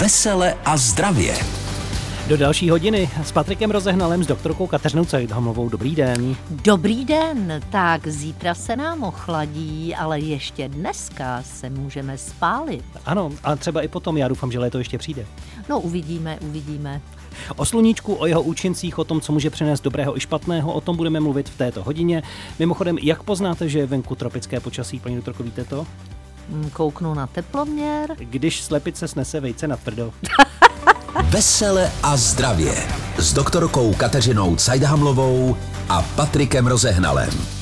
Vesele a zdravě. Do další hodiny s Patrikem Rozehnalem, s doktorkou Kateřinou Cajdhamlovou. Dobrý den. Dobrý den, tak zítra se nám ochladí, ale ještě dneska se můžeme spálit. Ano, a třeba i potom, já doufám, že léto ještě přijde. No uvidíme, uvidíme. O sluníčku, o jeho účincích, o tom, co může přinést dobrého i špatného, o tom budeme mluvit v této hodině. Mimochodem, jak poznáte, že je venku tropické počasí, paní doktorko, víte to? Mm, Kouknu na teploměr. Když slepice snese vejce na tvrdo. Vesele a zdravě. S doktorkou Kateřinou Cajdhamlovou a Patrikem Rozehnalem.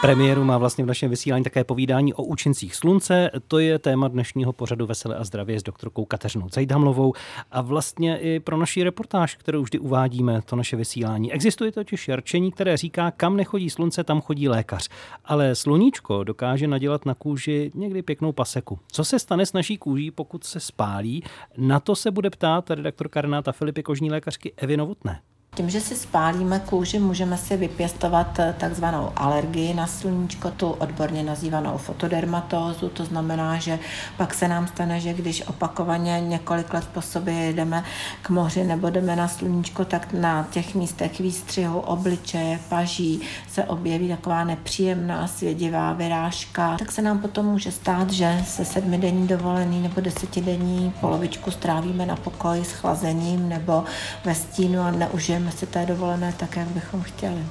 Premiéru má vlastně v našem vysílání také povídání o účincích slunce. To je téma dnešního pořadu Vesele a zdravě s doktorkou Kateřinou Cajdhamlovou a vlastně i pro naší reportáž, kterou vždy uvádíme, to naše vysílání. Existuje totiž rčení, které říká, kam nechodí slunce, tam chodí lékař. Ale sluníčko dokáže nadělat na kůži někdy pěknou paseku. Co se stane s naší kůží, pokud se spálí? Na to se bude ptát redaktorka Renáta Filipy, kožní lékařky Evy Novotné. Tím, že si spálíme kůži, můžeme si vypěstovat eh, takzvanou alergii na sluníčko, tu odborně nazývanou fotodermatózu. To znamená, že pak se nám stane, že když opakovaně několik let po sobě jedeme k moři nebo jdeme na sluníčko, tak na těch místech výstřihu obličeje, paží se objeví taková nepříjemná svědivá vyrážka. Tak se nám potom může stát, že se sedmidenní dovolený nebo desetidenní polovičku strávíme na pokoji s chlazením nebo ve stínu a neužijeme si té dovolené tak, jak bychom chtěli.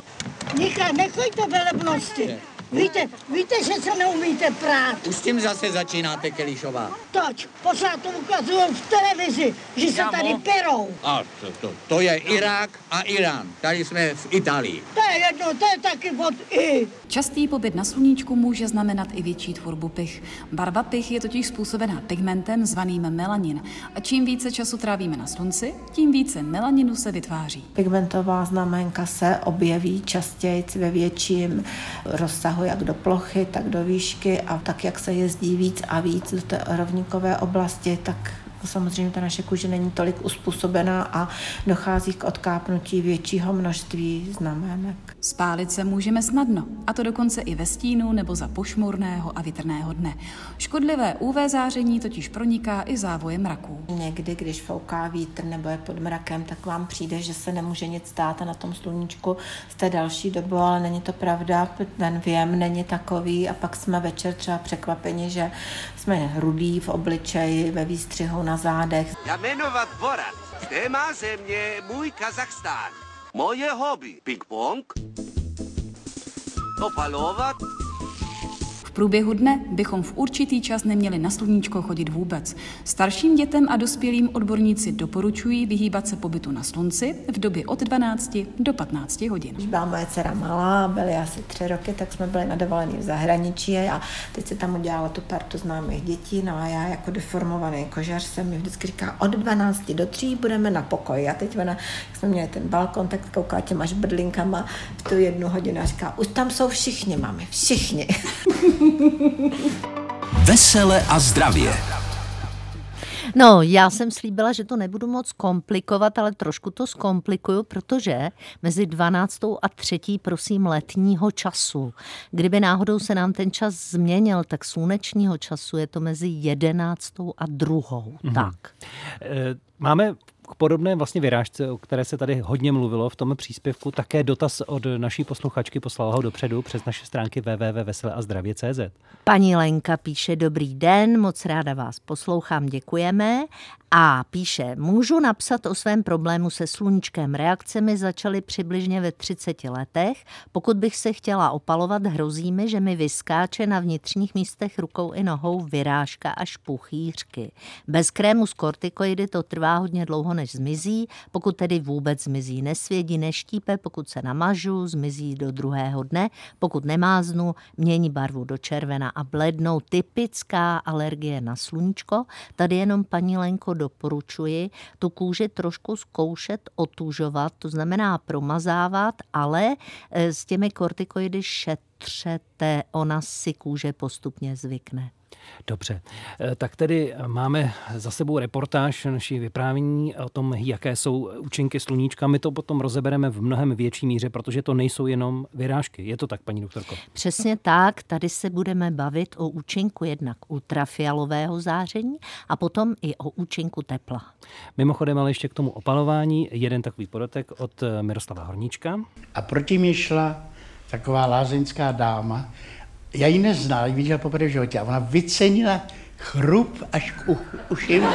Nika, nechoďte velebnosti. Víte, víte, že se neumíte prát. Už s tím zase začínáte, Kelišová. Toč, pořád to ukazují v televizi, že se tady perou. A to, to, to je Irák a Irán. Tady jsme v Itálii. To je jedno, to je taky od i. Častý pobyt na sluníčku může znamenat i větší tvorbu pich. Barva pich je totiž způsobená pigmentem zvaným melanin. A čím více času trávíme na slunci, tím více melaninu se vytváří. Pigmentová znamenka se objeví častěji ve větším rozsahu, jak do plochy, tak do výšky a tak, jak se jezdí víc a víc do té rovníkové oblasti, tak samozřejmě ta naše kůže není tolik uspůsobená a dochází k odkápnutí většího množství znamenek. Spálit se můžeme snadno, a to dokonce i ve stínu nebo za pošmurného a větrného dne. Škodlivé UV záření totiž proniká i závojem mraků. Někdy, když fouká vítr nebo je pod mrakem, tak vám přijde, že se nemůže nic stát a na tom sluníčku jste další dobu, ale není to pravda, ten věm není takový a pak jsme večer třeba překvapeni, že jsme rudí v obličeji, ve výstřihu na zádech. Já jmenovat Borat. Téma země můj Kazachstán. Moje hobby. Ping-pong. Opalovat. V průběhu dne bychom v určitý čas neměli na sluníčko chodit vůbec. Starším dětem a dospělým odborníci doporučují vyhýbat se pobytu na slunci v době od 12 do 15 hodin. Když byla moje dcera malá, byly asi tři roky, tak jsme byli na dovolený v zahraničí a teď se tam udělala tu partu známých dětí. No a já jako deformovaný kožař jsem mi vždycky říká, od 12 do 3 budeme na pokoji. A teď ona, jak jsme měli ten balkon, tak kouká těma žbrdlinkama v tu jednu hodinu a říká, už tam jsou všichni, mami, všichni. Vesele a zdravě. No, já jsem slíbila, že to nebudu moc komplikovat, ale trošku to zkomplikuju, protože mezi 12. a 3. prosím letního času. Kdyby náhodou se nám ten čas změnil, tak slunečního času je to mezi 11. a 2. Mm-hmm. Tak. E, Máme k podobné vlastně vyrážce, o které se tady hodně mluvilo v tom příspěvku, také dotaz od naší posluchačky, poslala ho dopředu přes naše stránky www.veseleazdravě.cz. Paní Lenka píše, dobrý den, moc ráda vás poslouchám, děkujeme. A píše, můžu napsat o svém problému se sluníčkem. Reakce mi začaly přibližně ve 30 letech. Pokud bych se chtěla opalovat, hrozí mi, že mi vyskáče na vnitřních místech rukou i nohou vyrážka až puchýřky. Bez krému z kortikoidy to trvá hodně dlouho, než zmizí. Pokud tedy vůbec zmizí, nesvědí, neštípe, pokud se namažu, zmizí do druhého dne. Pokud nemáznu, mění barvu do červena a blednou. Typická alergie na sluníčko. Tady jenom paní Lenko doporučuji tu kůži trošku zkoušet otužovat, to znamená promazávat, ale s těmi kortikoidy šetřete, ona si kůže postupně zvykne. Dobře, eh, tak tedy máme za sebou reportáž naší vyprávění o tom, jaké jsou účinky sluníčka. My to potom rozebereme v mnohem větší míře, protože to nejsou jenom vyrážky. Je to tak, paní doktorko? Přesně tak. Tady se budeme bavit o účinku jednak ultrafialového záření a potom i o účinku tepla. Mimochodem, ale ještě k tomu opalování, jeden takový podatek od Miroslava Horníčka. A proti mě šla taková lázeňská dáma já ji neznal, ji viděl poprvé v životě a ona vycenila chrup až k uším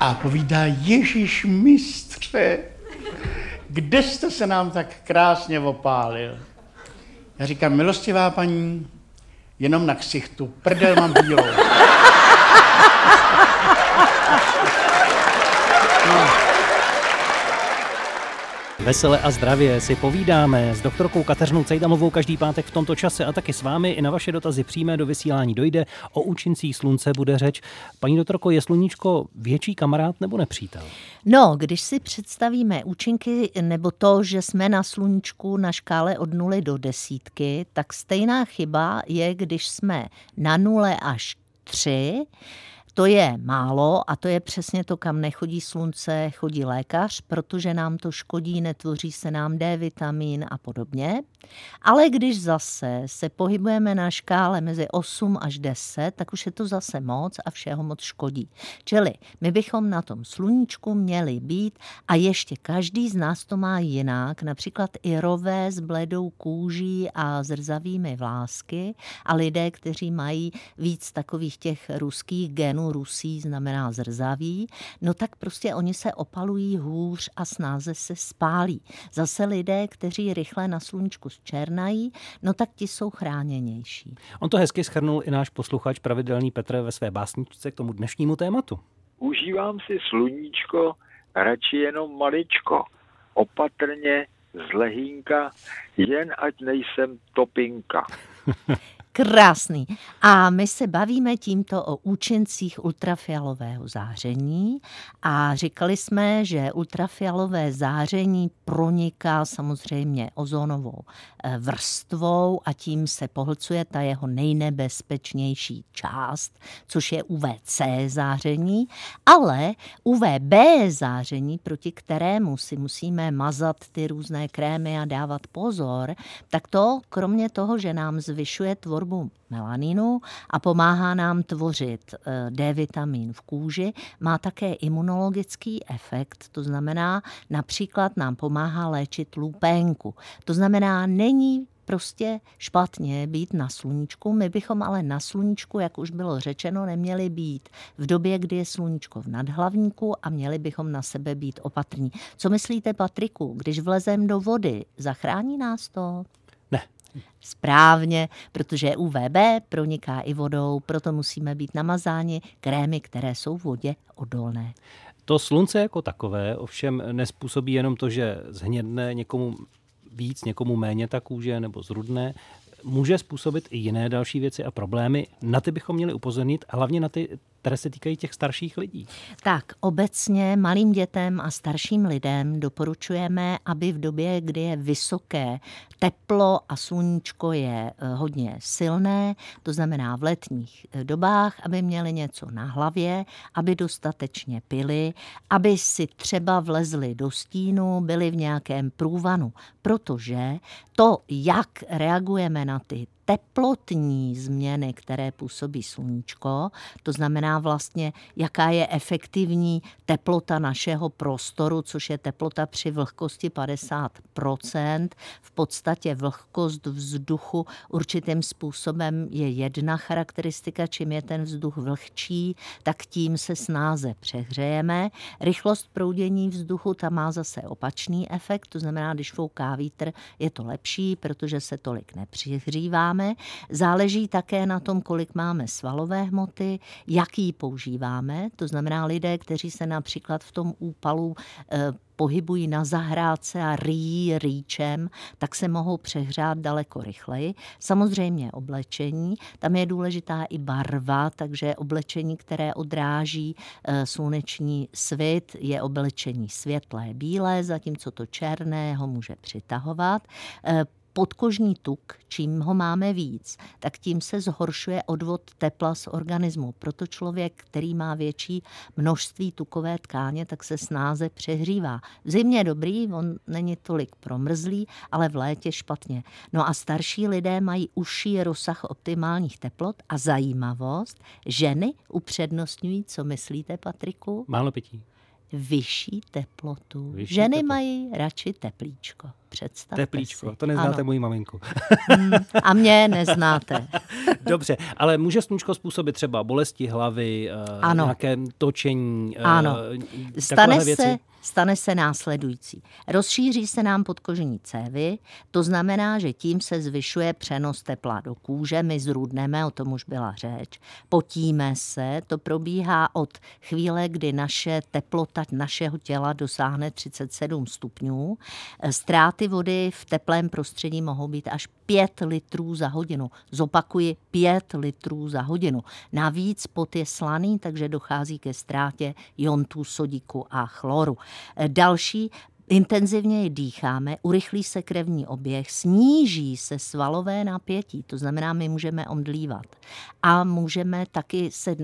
a povídá, Ježíš mistře, kde jste se nám tak krásně opálil? Já říkám, milostivá paní, jenom na ksichtu, prdel mám bílou. Vesele a zdravě si povídáme s doktorkou Kateřinou Cejdamovou každý pátek v tomto čase a taky s vámi i na vaše dotazy přímé do vysílání dojde. O účincích slunce bude řeč. Paní doktorko, je sluníčko větší kamarád nebo nepřítel? No, když si představíme účinky nebo to, že jsme na sluníčku na škále od nuly do desítky, tak stejná chyba je, když jsme na nule až tři, to je málo a to je přesně to, kam nechodí slunce, chodí lékař, protože nám to škodí, netvoří se nám D vitamin a podobně. Ale když zase se pohybujeme na škále mezi 8 až 10, tak už je to zase moc a všeho moc škodí. Čili my bychom na tom sluníčku měli být a ještě každý z nás to má jinak, například i rové s bledou kůží a zrzavými vlásky a lidé, kteří mají víc takových těch ruských genů, rusí znamená zrzavý, no tak prostě oni se opalují hůř a snáze se spálí. Zase lidé, kteří rychle na sluníčku zčernají, no tak ti jsou chráněnější. On to hezky schrnul i náš posluchač pravidelný Petr ve své básničce k tomu dnešnímu tématu. Užívám si sluníčko radši jenom maličko, opatrně, z lehínka, jen ať nejsem topinka. Krásný. A my se bavíme tímto o účincích ultrafialového záření a říkali jsme, že ultrafialové záření proniká samozřejmě ozónovou eh, vrstvou a tím se pohlcuje ta jeho nejnebezpečnější část, což je UVC záření, ale UVB záření, proti kterému si musíme mazat ty různé krémy a dávat pozor, tak to kromě toho, že nám zvyšuje tvorbu tvorbu melaninu a pomáhá nám tvořit eh, D vitamin v kůži, má také imunologický efekt, to znamená například nám pomáhá léčit lupénku. To znamená, není prostě špatně být na sluníčku. My bychom ale na sluníčku, jak už bylo řečeno, neměli být v době, kdy je sluníčko v nadhlavníku a měli bychom na sebe být opatrní. Co myslíte, Patriku, když vlezem do vody, zachrání nás to? Správně, protože UVB proniká i vodou, proto musíme být namazáni krémy, které jsou v vodě odolné. To slunce jako takové ovšem nespůsobí jenom to, že zhnědne někomu víc, někomu méně ta kůže nebo zrudné, může způsobit i jiné další věci a problémy. Na ty bychom měli upozornit, a hlavně na ty které se týkají těch starších lidí. Tak, obecně malým dětem a starším lidem doporučujeme, aby v době, kdy je vysoké teplo a sluníčko je eh, hodně silné, to znamená v letních eh, dobách, aby měli něco na hlavě, aby dostatečně pili, aby si třeba vlezli do stínu, byli v nějakém průvanu, protože to, jak reagujeme na ty teplotní změny, které působí sluníčko, to znamená vlastně, jaká je efektivní teplota našeho prostoru, což je teplota při vlhkosti 50%. V podstatě vlhkost vzduchu určitým způsobem je jedna charakteristika, čím je ten vzduch vlhčí, tak tím se snáze přehřejeme. Rychlost proudění vzduchu tam má zase opačný efekt, to znamená, když fouká vítr, je to lepší, protože se tolik nepřihříváme používáme. Záleží také na tom, kolik máme svalové hmoty, jaký používáme. To znamená lidé, kteří se například v tom úpalu eh, pohybují na zahrádce a rýjí rýčem, tak se mohou přehrát daleko rychleji. Samozřejmě oblečení, tam je důležitá i barva, takže oblečení, které odráží e, sluneční svit, je oblečení světlé bílé, zatímco to černé ho může přitahovat. Podkožní tuk, čím ho máme víc, tak tím se zhoršuje odvod tepla z organismu. Proto člověk, který má větší množství tukové tkáně, tak se snáze přehřívá. V zimě je dobrý, on není tolik promrzlý, ale v létě špatně. No a starší lidé mají užší rozsah optimálních teplot a zajímavost, ženy upřednostňují, co myslíte, Patriku? Málo pití. Vyšší teplotu. Vyšší Ženy teplotu. mají radši teplíčko. Představte Teplíčko, si. to neznáte Ano. moji maminku. Hmm, A mě neznáte. Dobře, ale může sluníčko způsobit třeba bolesti hlavy, eh, Ano. nějaké točení, eh, Ano. Stane věci? se, stane se následující. Rozšíří se nám podkožní cévy, to znamená, že tím se zvyšuje přenos tepla do kůže, my zrudneme, o tom už byla řeč, potíme se, to probíhá od chvíle, kdy naše teplota našeho těla dosáhne 37 stupňů. Ztráty vody v teplém prostředí mohou být až 5 litrů za hodinu. Zopakuji 5 litrů za hodinu. Navíc pot je slaný, takže dochází ke ztrátě jontů sodíku a chloru. Eh, Další Intenzivněji dýcháme, urychlí se krevní oběh, sníží se svalové napětí, to znamená, my můžeme omdlívat. A můžeme taky se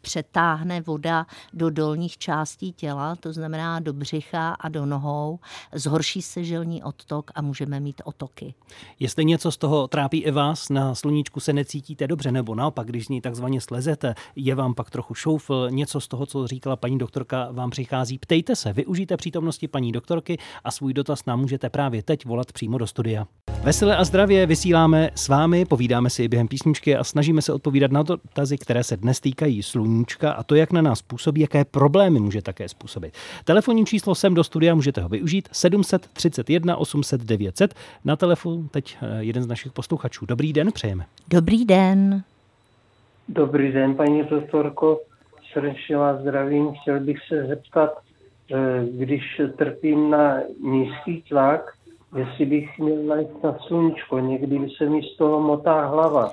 přetáhne voda do dolních částí těla, to znamená do břicha a do nohou, zhorší se žilní odtok a můžeme mít otoky. Jestli něco z toho trápí i vás, na sluníčku se necítíte dobře, nebo naopak, když z ní takzvaně slezete, je vám pak trochu šoufl, něco z toho, co říkala paní doktorka, vám přichází, ptejte se, využijte přítomnosti paní doktorky a svůj dotaz nám můžete právě teď volat přímo do studia. Veselé a zdravě vysíláme s vámi, povídáme si i během písničky a snažíme se odpovídat na dotazy, které se dnes týkají sluníčka a to, jak na nás působí, jaké problémy může také způsobit. Telefonní číslo sem do studia můžete ho využít 731 800 900. Na telefonu teď eh, jeden z našich posluchačů. Dobrý den, přejeme. Dobrý den. Dobrý den, paní doktorko. Srdečně vás zdravím. Chtěl bych se zeptat, když trpím na nízký tlak, jestli bych měl najít na sluníčko. Někdy by se mi z toho motá hlava.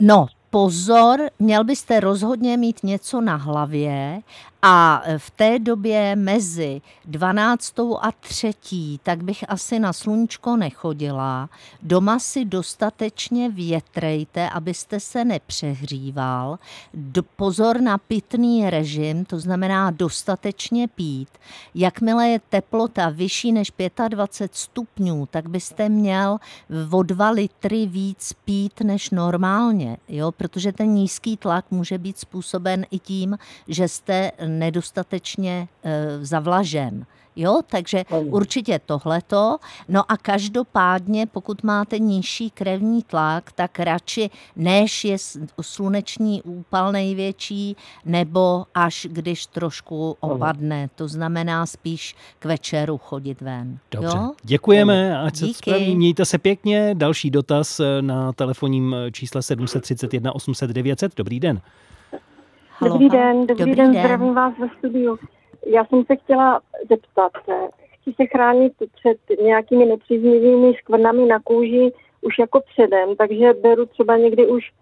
No, pozor, měl byste rozhodně mít něco na hlavě a v té době mezi 12. a 3. tak bych asi na sluníčko nechodila. Doma si dostatečně větrejte, abyste se nepřehříval. Do, pozor na pitný režim, to znamená dostatečně pít. Jakmile je teplota vyšší než 25 stupňů, tak byste měl o 2 litry víc pít než normálně, jo? protože ten nízký tlak může být způsoben i tím, že jste nedostatečně e, zavlažen. Jo, takže určitě tohleto. No a každopádně, pokud máte nižší krevní tlak, tak radši než je sluneční úpal největší, nebo až když trošku opadne. To znamená spíš k večeru chodit ven. Dobře, jo? děkujeme, ať se Díky. spraví. Mějte se pěkně. Další dotaz eh, na telefonním čísle 731 800 900. Dobrý den. Halo, Dobrý den, dobrý, Dobrý den, den. zdravím vás ve studiu. Já jsem se chtěla zeptat, eh, chci se chránit před nějakými nepříznivými skvrnami na kůži už jako předem, takže beru třeba někdy už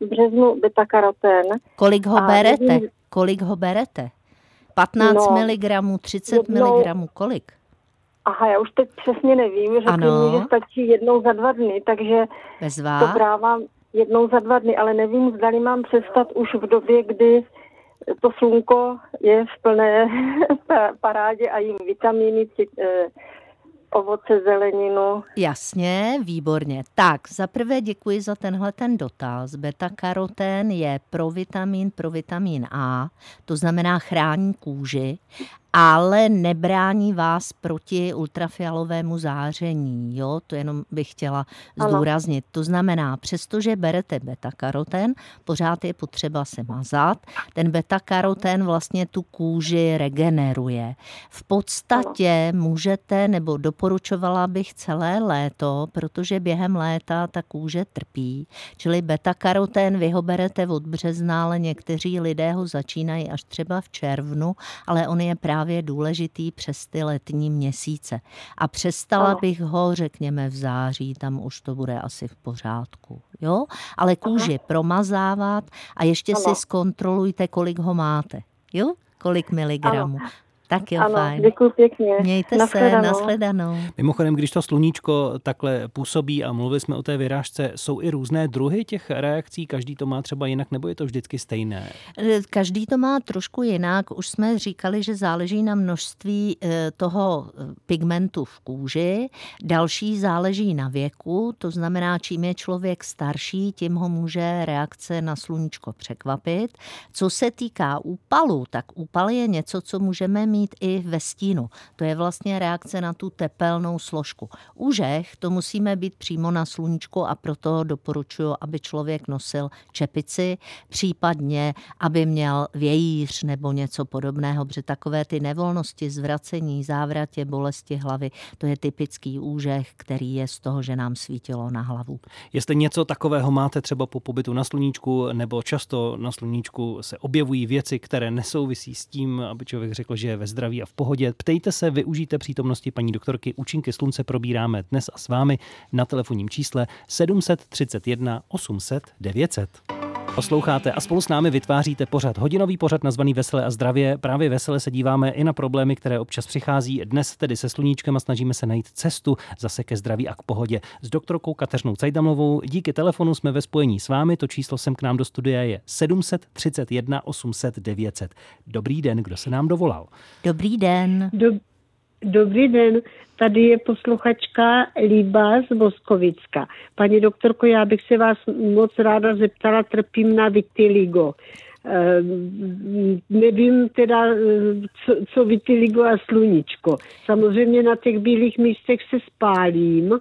v březnu beta-karotén. Kolik ho berete? nevím- Kolik ho berete? 15 No, mg, 30 jednou- mg, kolik? Aha, já už teď přesně nevím, řekli Ano. mi, že stačí jednou za dva dny, takže Bezvá? to brávám jednou za dva dny, ale nevím, zdali mám přestat už v době, kdy to slunko je v plné pa- parádě a jím vitamíny, eh, ovoce, zeleninu. Jasně, výborně. Tak, zaprvé děkuji za tenhle ten dotaz. Beta-karotén je provitamin pro vitamin A, to znamená chrání kůži, ale nebrání vás proti ultrafialovému záření. Jo? To jenom bych chtěla Ano. zdůraznit. To znamená, přestože berete beta-karotén, pořád je potřeba se mazat. Ten beta-karotén vlastně tu kůži regeneruje. V podstatě můžete, nebo doporučovala bych celé léto, protože během léta ta kůže trpí. Čili beta-karotén vy ho berete od března, ale někteří lidé ho začínají až třeba v červnu, ale on je právě důležitý přes ty letní měsíce. A přestala Ano. bych ho, řekněme, v září, tam už to bude asi v pořádku. Jo? Ale kůži promazávat a ještě si Ano. zkontrolujte, kolik ho máte. Jo? Kolik miligramů. Tak jo, ano, fajn. děkuji pěkně. Mějte Nashledanou. se, nashledanou. Mimochodem, když to sluníčko takhle působí a mluvili jsme o té vyrážce, jsou i různé druhy těch reakcí, každý to má třeba jinak, nebo je to vždycky stejné? E, Každý to má trošku jinak. Už jsme říkali, že záleží na množství e, toho e, pigmentu v kůži. Další záleží na věku, to znamená, čím je člověk starší, tím ho může reakce na sluníčko překvapit. Co se týká úpalu, tak úpal je něco, co můžeme mít i ve stínu. To je vlastně reakce na tu tepelnou složku. U žech to musíme být přímo na sluníčku a proto doporučuji, aby člověk nosil čepici, případně, aby měl vějíř nebo něco podobného, protože takové ty nevolnosti, zvracení, závratě, bolesti hlavy, to je typický úžeh, který je z toho, že nám svítilo na hlavu. Jestli něco takového máte třeba po pobytu na sluníčku, nebo často na sluníčku se objevují věci, které nesouvisí s tím, aby člověk řekl, že je ve zdraví a v pohodě, ptejte se, využijte přítomnosti paní doktorky. Účinky slunce probíráme dnes a s vámi na telefonním čísle 731 800 900. Posloucháte a spolu s námi vytváříte pořad, hodinový pořad nazvaný Veselé a zdravě. Právě vesele se díváme i na problémy, které občas přichází. Dnes tedy se sluníčkem a snažíme se najít cestu zase ke zdraví a k pohodě. S doktorkou Kateřinou Cajdamlovou díky telefonu jsme ve spojení s vámi. To číslo sem k nám do studia je 731 800 900. Dobrý den, kdo se nám dovolal? Dobrý den. Dob- Dobrý den, tady je posluchačka Líba z Boskovicka. Paní doktorko, já bych se vás moc ráda zeptala, trpím na vitiligo. Ehm, nevím teda, co, co vitiligo a sluníčko. Samozřejmě na těch bílých místech se spálím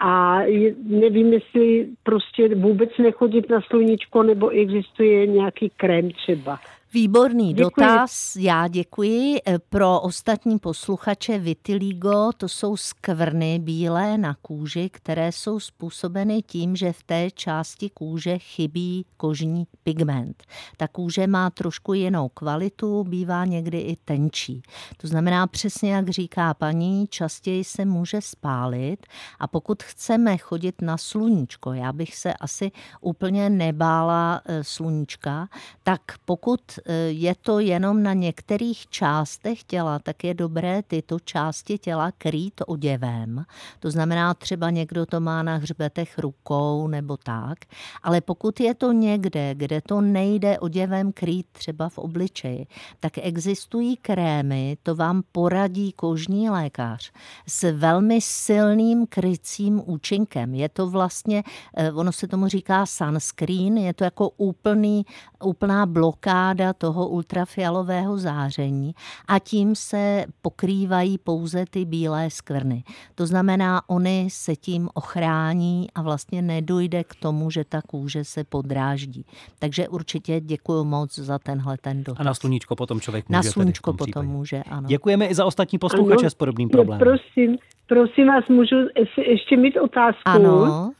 a nevím, jestli prostě vůbec nechodit na sluníčko, nebo existuje nějaký krém třeba. Výborný Děkuji. dotaz, já děkuji. E, Pro ostatní posluchače vitiligo to jsou skvrny bílé na kůži, které jsou způsobeny tím, že v té části kůže chybí kožní pigment. Ta kůže má trošku jinou kvalitu, bývá někdy i tenčí. To znamená přesně, jak říká paní, častěji se může spálit a pokud chceme chodit na sluníčko, já bych se asi úplně nebála e, sluníčka, tak pokud je to jenom na některých částech těla, tak je dobré tyto části těla krýt oděvem. To znamená, třeba někdo to má na hřbetech rukou nebo tak, ale pokud je to někde, kde to nejde oděvem krýt třeba v obličeji, tak existují krémy, to vám poradí kožní lékař s velmi silným krycím účinkem. Je to vlastně, eh, ono se tomu říká sunscreen, je to jako úplný, úplná blokáda toho ultrafialového záření a tím se pokrývají pouze ty bílé skvrny. To znamená, oni se tím ochrání a vlastně nedojde k tomu, že ta kůže se podráždí. Takže určitě děkuji moc za tenhle ten dotaz. A na sluníčko potom člověk může Na sluníčko tom potom případě. může, ano. Děkujeme i za ostatní posluchače Ano. s podobným problémem. Prosím, prosím vás, můžu ještě- ještě mít otázku? Ano.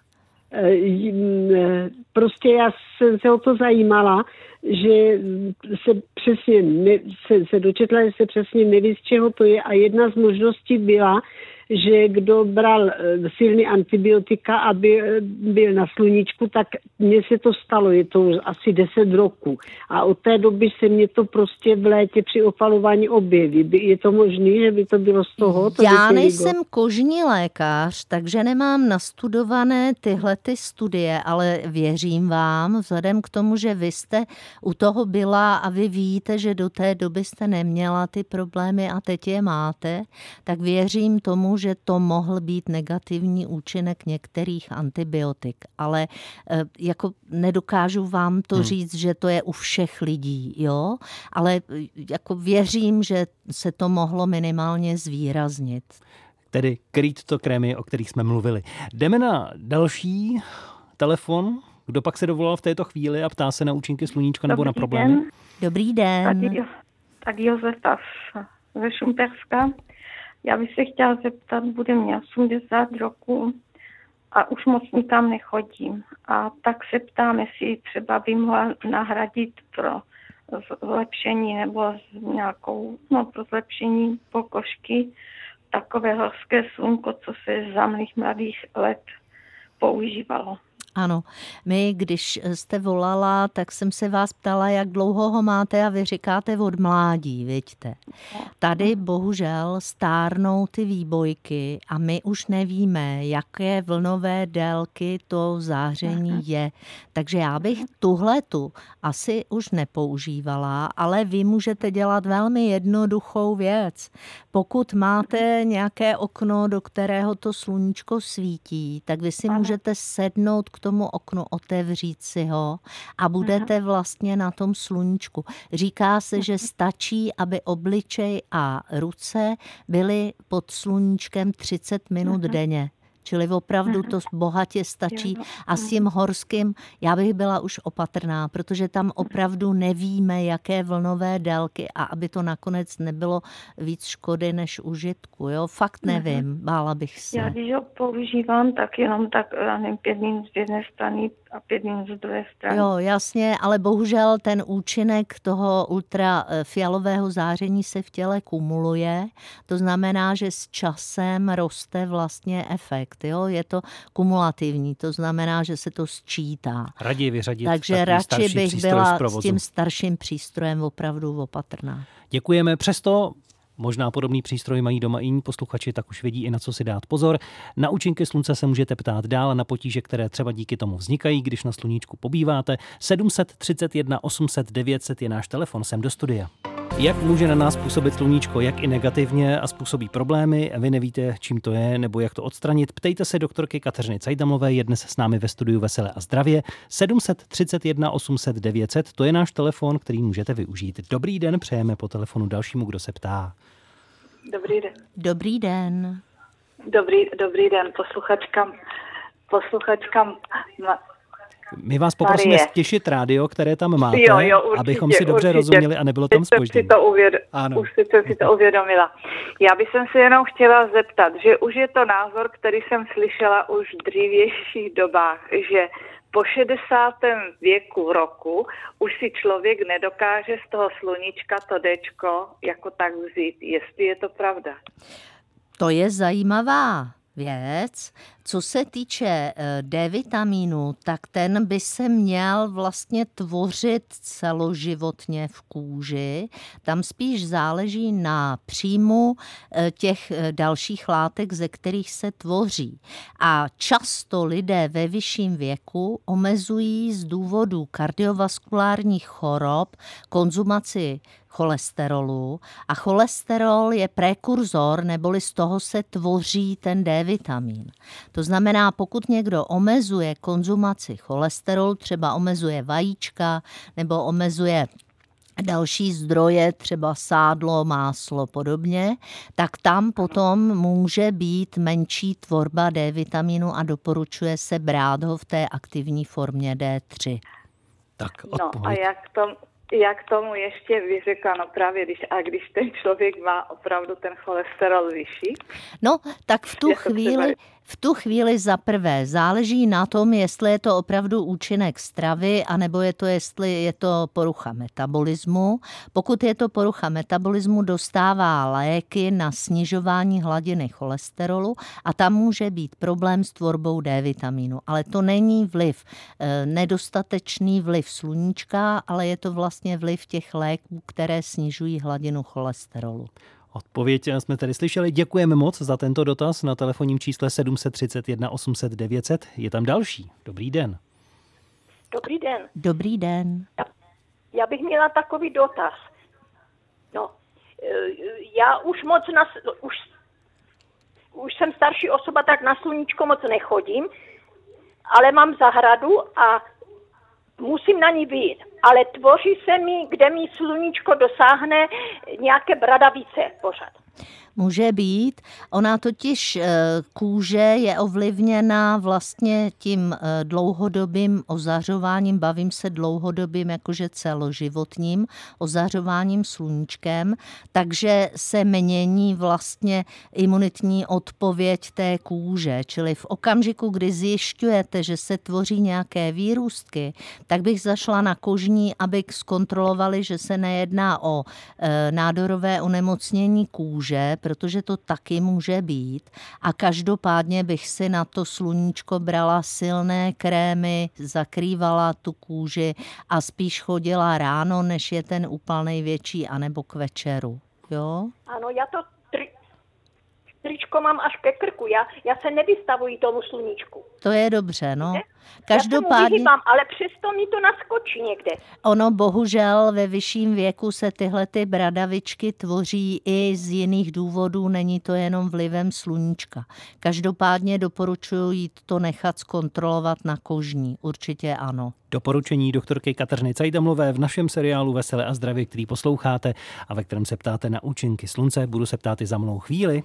Eh, eh, Prostě já jsem se o to zajímala, že se přesně ne, se, se dočetla, že se přesně neví, z čeho to je a jedna z možností byla, že kdo bral eh, silný antibiotika, aby eh, byl na sluníčku, tak mně se to stalo, je to už asi 10 roků. A od té doby se mě to prostě v létě při opalování objeví. Je to možné, že by to bylo z toho? To Já nejsem kožní lékař, takže nemám nastudované tyhle ty studie, ale věřím vám, vzhledem k tomu, že vy jste u toho byla a vy víte, že do té doby jste neměla ty problémy a teď je máte, tak věřím tomu, že to mohl být negativní účinek některých antibiotik. Ale eh, jako nedokážu vám to Hmm. říct, že to je u všech lidí, jo? Ale eh, jako věřím, že se to mohlo minimálně zvýraznit. Tedy krýt to krémy, o kterých jsme mluvili. Jdeme na další telefon. Kdo pak se dovolal v této chvíli a ptá se na účinky sluníčka nebo na Dobrý problémy? den. Dobrý den. Tady, tady Josefa ze Šumperska. Já bych se chtěla zeptat, bude mě 80 roků a už moc nikam nechodím. A tak se ptám, jestli třeba by mohla nahradit pro zlepšení nebo nějakou, no pro zlepšení pokožky takové horské slunko, co se za mých mladých let používalo. Ano, my, když jste volala, tak jsem se vás ptala, jak dlouho ho máte a vy říkáte od mládí, vidíte. Tady bohužel stárnou ty výbojky a my už nevíme, jaké vlnové délky to záření je. Takže já bych tuhle tu asi už nepoužívala, ale vy můžete dělat velmi jednoduchou věc. Pokud máte nějaké okno, do kterého to sluníčko svítí, tak vy si můžete sednout k tomu oknu, otevřít si ho a budete vlastně na tom sluníčku. Říká se, že stačí, aby obličej a ruce byly pod sluníčkem 30 minut denně. Čili opravdu to bohatě stačí. A s tím horským já bych byla už opatrná, protože tam opravdu nevíme, jaké vlnové délky a aby to nakonec nebylo víc škody než užitku. Jo? Fakt nevím, bála bych se. Já když ho používám, tak jenom tak, já nevím, pět minut z jedné strany a pět minut z druhé strany. Jo, jasně, ale bohužel ten účinek toho ultrafialového záření se v těle kumuluje. To znamená, že s časem roste vlastně efekt. Jo? Je to kumulativní, to znamená, že se to sčítá. Raději vyřadit Takže radši bych byla s tím starším přístrojem opravdu opatrná. Děkujeme. Přesto Možná podobný přístroj mají doma jiní posluchači, tak už vědí i na co si dát pozor. Na účinky slunce se můžete ptát dál na potíže, které třeba díky tomu vznikají, když na sluníčku pobýváte. 731 800 900 je náš telefon sem do studia. Jak může na nás působit sluníčko, jak i negativně a způsobí problémy, vy nevíte, čím to je nebo jak to odstranit, ptejte se doktorky Kateřiny Cajdamlové, je dnes s námi ve studiu Veselé a zdravě. 731 800 900, to je náš telefon, který můžete využít. Dobrý den, přejeme po telefonu dalšímu, kdo se ptá. Dobrý den. Dobrý den. Dobrý, dobrý den, posluchačkám, posluchačkám my vás poprosíme Marie. stěšit rádio, které tam máte, jo, jo, určitě, abychom si dobře určitě. rozuměli a nebylo tam Už jsem si spoždění. to, uvěd... Ano. Už jsem si to uvědomila. Já bych se jenom chtěla zeptat, že už je to názor, který jsem slyšela už v dřívějších dobách, že po 60. věku roku už si člověk nedokáže z toho sluníčka to dečko jako tak vzít. Jestli je to pravda. To je zajímavá věc. Co se týče eh, D vitamínu, tak ten by se měl vlastně tvořit celoživotně v kůži. Tam spíš záleží na příjmu eh, těch eh, dalších látek, ze kterých se tvoří. A často lidé ve vyšším věku omezují z důvodu kardiovaskulárních chorob konzumaci cholesterolu a cholesterol je prekurzor, neboli z toho se tvoří ten D vitamin. To znamená, pokud někdo omezuje konzumaci cholesterolu, třeba omezuje vajíčka nebo omezuje další zdroje, třeba sádlo, máslo, podobně, tak tam potom může být menší tvorba D vitaminu a doporučuje se brát ho v té aktivní formě D3. Tak No a jak tom, jak tomu ještě vy řekla, no právě když, a když ten člověk má opravdu ten cholesterol vyšší? No, tak v tu chvíli, v tu chvíli za prvé záleží na tom, jestli je to opravdu účinek stravy, anebo je to, jestli je to porucha metabolismu. Pokud je to porucha metabolismu, dostává léky na snižování hladiny cholesterolu a tam může být problém s tvorbou D vitamínu. Ale to není vliv, eh, nedostatečný vliv sluníčka, ale je to vlastně vliv těch léků, které snižují hladinu cholesterolu. Odpověď jsme tady slyšeli. Děkujeme moc za tento dotaz na telefonním čísle 731 800 900. Je tam další. Dobrý den. Dobrý den. Dobrý den. Já bych měla takový dotaz. No, eh, já už moc na, už, už jsem starší osoba, tak na sluníčko moc nechodím, ale mám zahradu a musím na ní být. Ale tvoří se mi, kde mi sluníčko dosáhne nějaké bradavice pořád. Může být. Ona totiž eh, kůže je ovlivněna vlastně tím eh, dlouhodobým ozařováním, bavím se dlouhodobým jakože celoživotním ozařováním sluníčkem, takže se mění vlastně imunitní odpověď té kůže. Čili v okamžiku, kdy zjišťujete, že se tvoří nějaké výrůstky, tak bych zašla na kožní, aby zkontrolovali, že se nejedná o eh, nádorové onemocnění kůže, protože to taky může být. A každopádně bych si na to sluníčko brala silné krémy, zakrývala tu kůži a spíš chodila ráno, než je ten úpal největší, anebo k večeru. Jo? Ano, já to tričko mám až ke krku. Já, já se nevystavuji tomu sluníčku. To je dobře, no. Já Každopádně... se mu vyhýbám, ale přesto mi to naskočí někde. Ono bohužel ve vyšším věku se tyhle ty bradavičky tvoří i z jiných důvodů, není to jenom vlivem sluníčka. Každopádně doporučuji jít to nechat zkontrolovat na kožní, určitě ano. Doporučení doktorky Kateřiny Cajdamlové v našem seriálu Veselé a zdravě, který posloucháte a ve kterém se ptáte na účinky slunce. Budu se ptát i za mnou chvíli.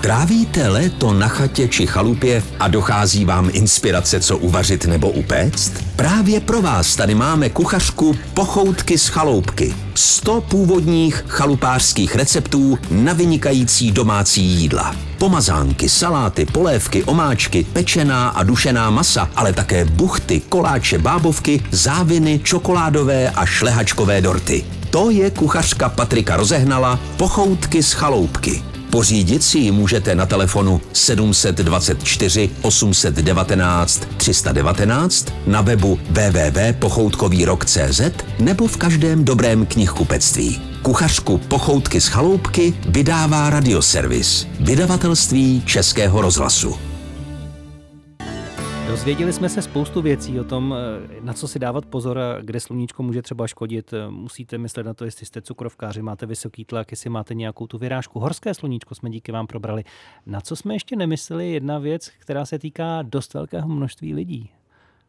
Trávíte léto na chatě či chalupě a dochází vám inspirace, co uvařit nebo upéct? Právě pro vás tady máme kuchařku Pochoutky z chaloupky. 100 původních chalupářských receptů na vynikající domácí jídla. Pomazánky, saláty, polévky, omáčky, pečená a dušená masa, ale také buchty, koláče, bábovky, záviny, čokoládové a šlehačkové dorty. To je kuchařka Patrika Rozehnala Pochoutky z chaloupky. Pořídit si ji můžete na telefonu 724 819 319, na webu www.pochoutkovýrok.cz nebo v každém dobrém knihkupectví. Kuchařku Pochoutky z chaloupky vydává radioservis, vydavatelství Českého rozhlasu. Dozvěděli jsme se spoustu věcí o tom, eh, na co si dávat pozor a kde sluníčko může třeba škodit. Eh, Musíte myslet na to, jestli jste cukrovkáři, máte vysoký tlak, jestli máte nějakou tu vyrážku. Horské sluníčko jsme díky vám probrali. Na co jsme ještě nemysleli? Jedna věc, která se týká dost velkého množství lidí.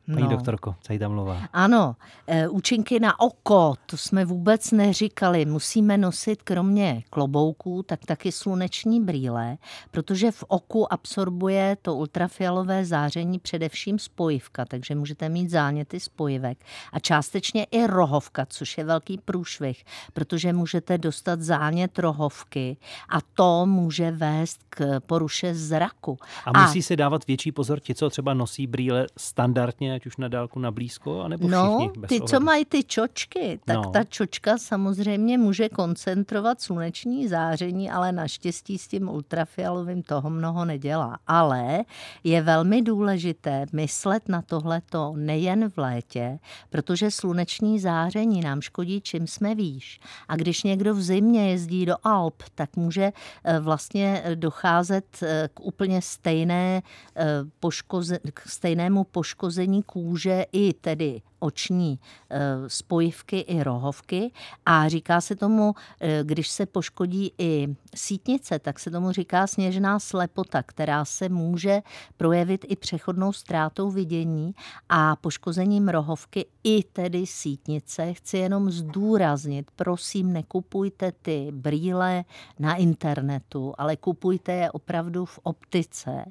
Paní No. doktorko, Cajdamlová. Ano, e, účinky na oko, to jsme vůbec neříkali. Musíme nosit kromě klobouků, tak taky sluneční brýle, protože v oku absorbuje to ultrafialové záření především spojivka, takže můžete mít záněty spojivek. A částečně i rohovka, což je velký průšvih, protože můžete dostat zánět rohovky a to může vést k poruše zraku. A musí se dávat větší pozor ti, co třeba nosí brýle standardně, ať už na dálku, na blízko, anebo No, všichni bez ty, co ohledu? mají ty čočky, tak No. ta čočka samozřejmě může koncentrovat sluneční záření, ale naštěstí s tím ultrafialovým toho mnoho nedělá. Ale je velmi důležité myslet na tohleto nejen v létě, protože sluneční záření nám škodí, čím jsme výš. A když někdo v zimě jezdí do Alp, tak může eh, vlastně docházet eh, k úplně stejné eh, poškoze, k stejnému poškození kůže i tedy oční eh, spojivky i rohovky a říká se tomu, eh, když se poškodí i sítnice, tak se tomu říká sněžná slepota, která se může projevit i přechodnou ztrátou vidění a poškozením rohovky i tedy sítnice. Chci jenom zdůraznit, prosím, nekupujte ty brýle na internetu, ale kupujte je opravdu v optice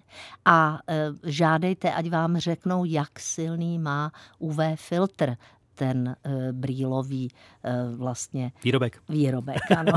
a eh, žádejte, ať vám řeknou, jak silný má UV filtr filtr ten e, brýlový e, vlastně Výrobek. výrobek, ano.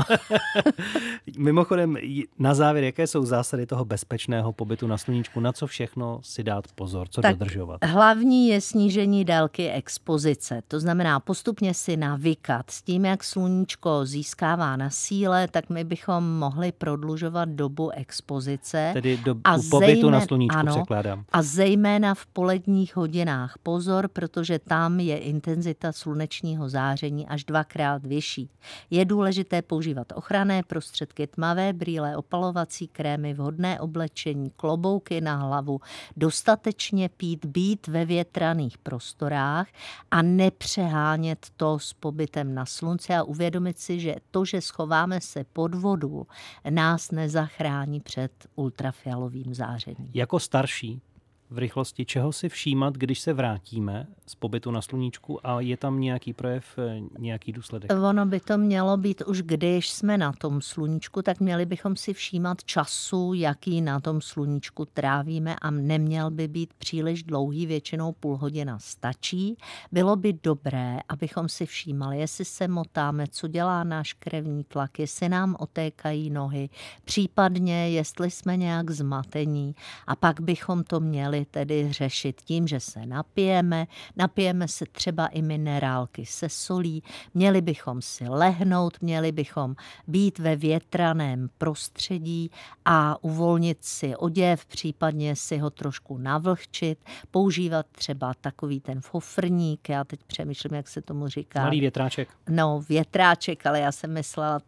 Mimochodem, na závěr, jaké jsou zásady toho bezpečného pobytu na sluníčku? Na co všechno si dát pozor, co Tak dodržovat? Hlavní je snížení délky expozice. To znamená postupně si navykat. S tím, jak sluníčko získává na síle, tak my bychom mohli prodlužovat dobu expozice. Tedy do pobytu na sluníčku překládám. A zejména v poledních hodinách. Pozor, protože tam je intenzita slunečního záření až dvakrát vyšší. Je důležité používat ochranné prostředky, tmavé brýle, opalovací krémy, vhodné oblečení, klobouky na hlavu, dostatečně pít, být ve větraných prostorách a nepřehánět to s pobytem na slunci a uvědomit si, že to, že schováme se pod vodu, nás nezachrání před ultrafialovým zářením. Jako starší v rychlosti, čeho si všímat, když se vrátíme z pobytu na sluníčku a je tam nějaký projev, eh, nějaký důsledek? Ono by to mělo být už, když jsme na tom sluníčku, tak měli bychom si všímat času, jaký na tom sluníčku trávíme a neměl by být příliš dlouhý, většinou půl hodina stačí. Bylo by dobré, abychom si všímali, jestli se motáme, co dělá náš krevní tlak, jestli nám otékají nohy, případně jestli jsme nějak zmatení a pak bychom to měli měli tedy řešit tím, že se napijeme, napijeme se třeba i minerálky se solí, měli bychom si lehnout, měli bychom být ve větraném prostředí a uvolnit si oděv, případně si ho trošku navlhčit, používat třeba takový ten fofrník, já teď přemýšlím, jak se tomu říká. Malý větráček. No, větráček, ale já jsem myslela...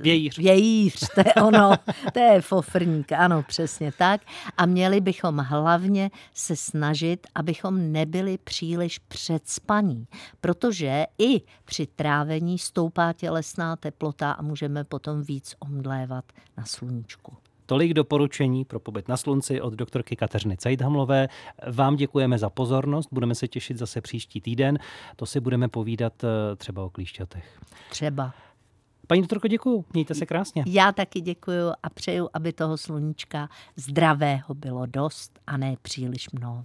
Vějíř. Vějíř, to je ono, to je fofrník, ano, přesně tak. A měli bychom hlavně se snažit, abychom nebyli příliš předspaní, protože i při trávení stoupá tělesná teplota a můžeme potom víc omdlévat na sluníčku. Tolik doporučení pro pobyt na slunci od doktorky Kateřiny Cejdhamlové. Vám děkujeme za pozornost, budeme se těšit zase příští týden. To si budeme povídat eh, třeba o klíšťatech. Třeba. Paní doktorko, děkuji. Mějte se krásně. Já taky děkuji a přeju, aby toho sluníčka zdravého bylo dost a ne příliš mnoho.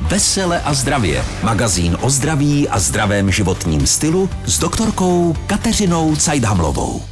Vesele a zdravě. Magazín o zdraví a zdravém životním stylu s doktorkou Kateřinou Cajdhamlovou.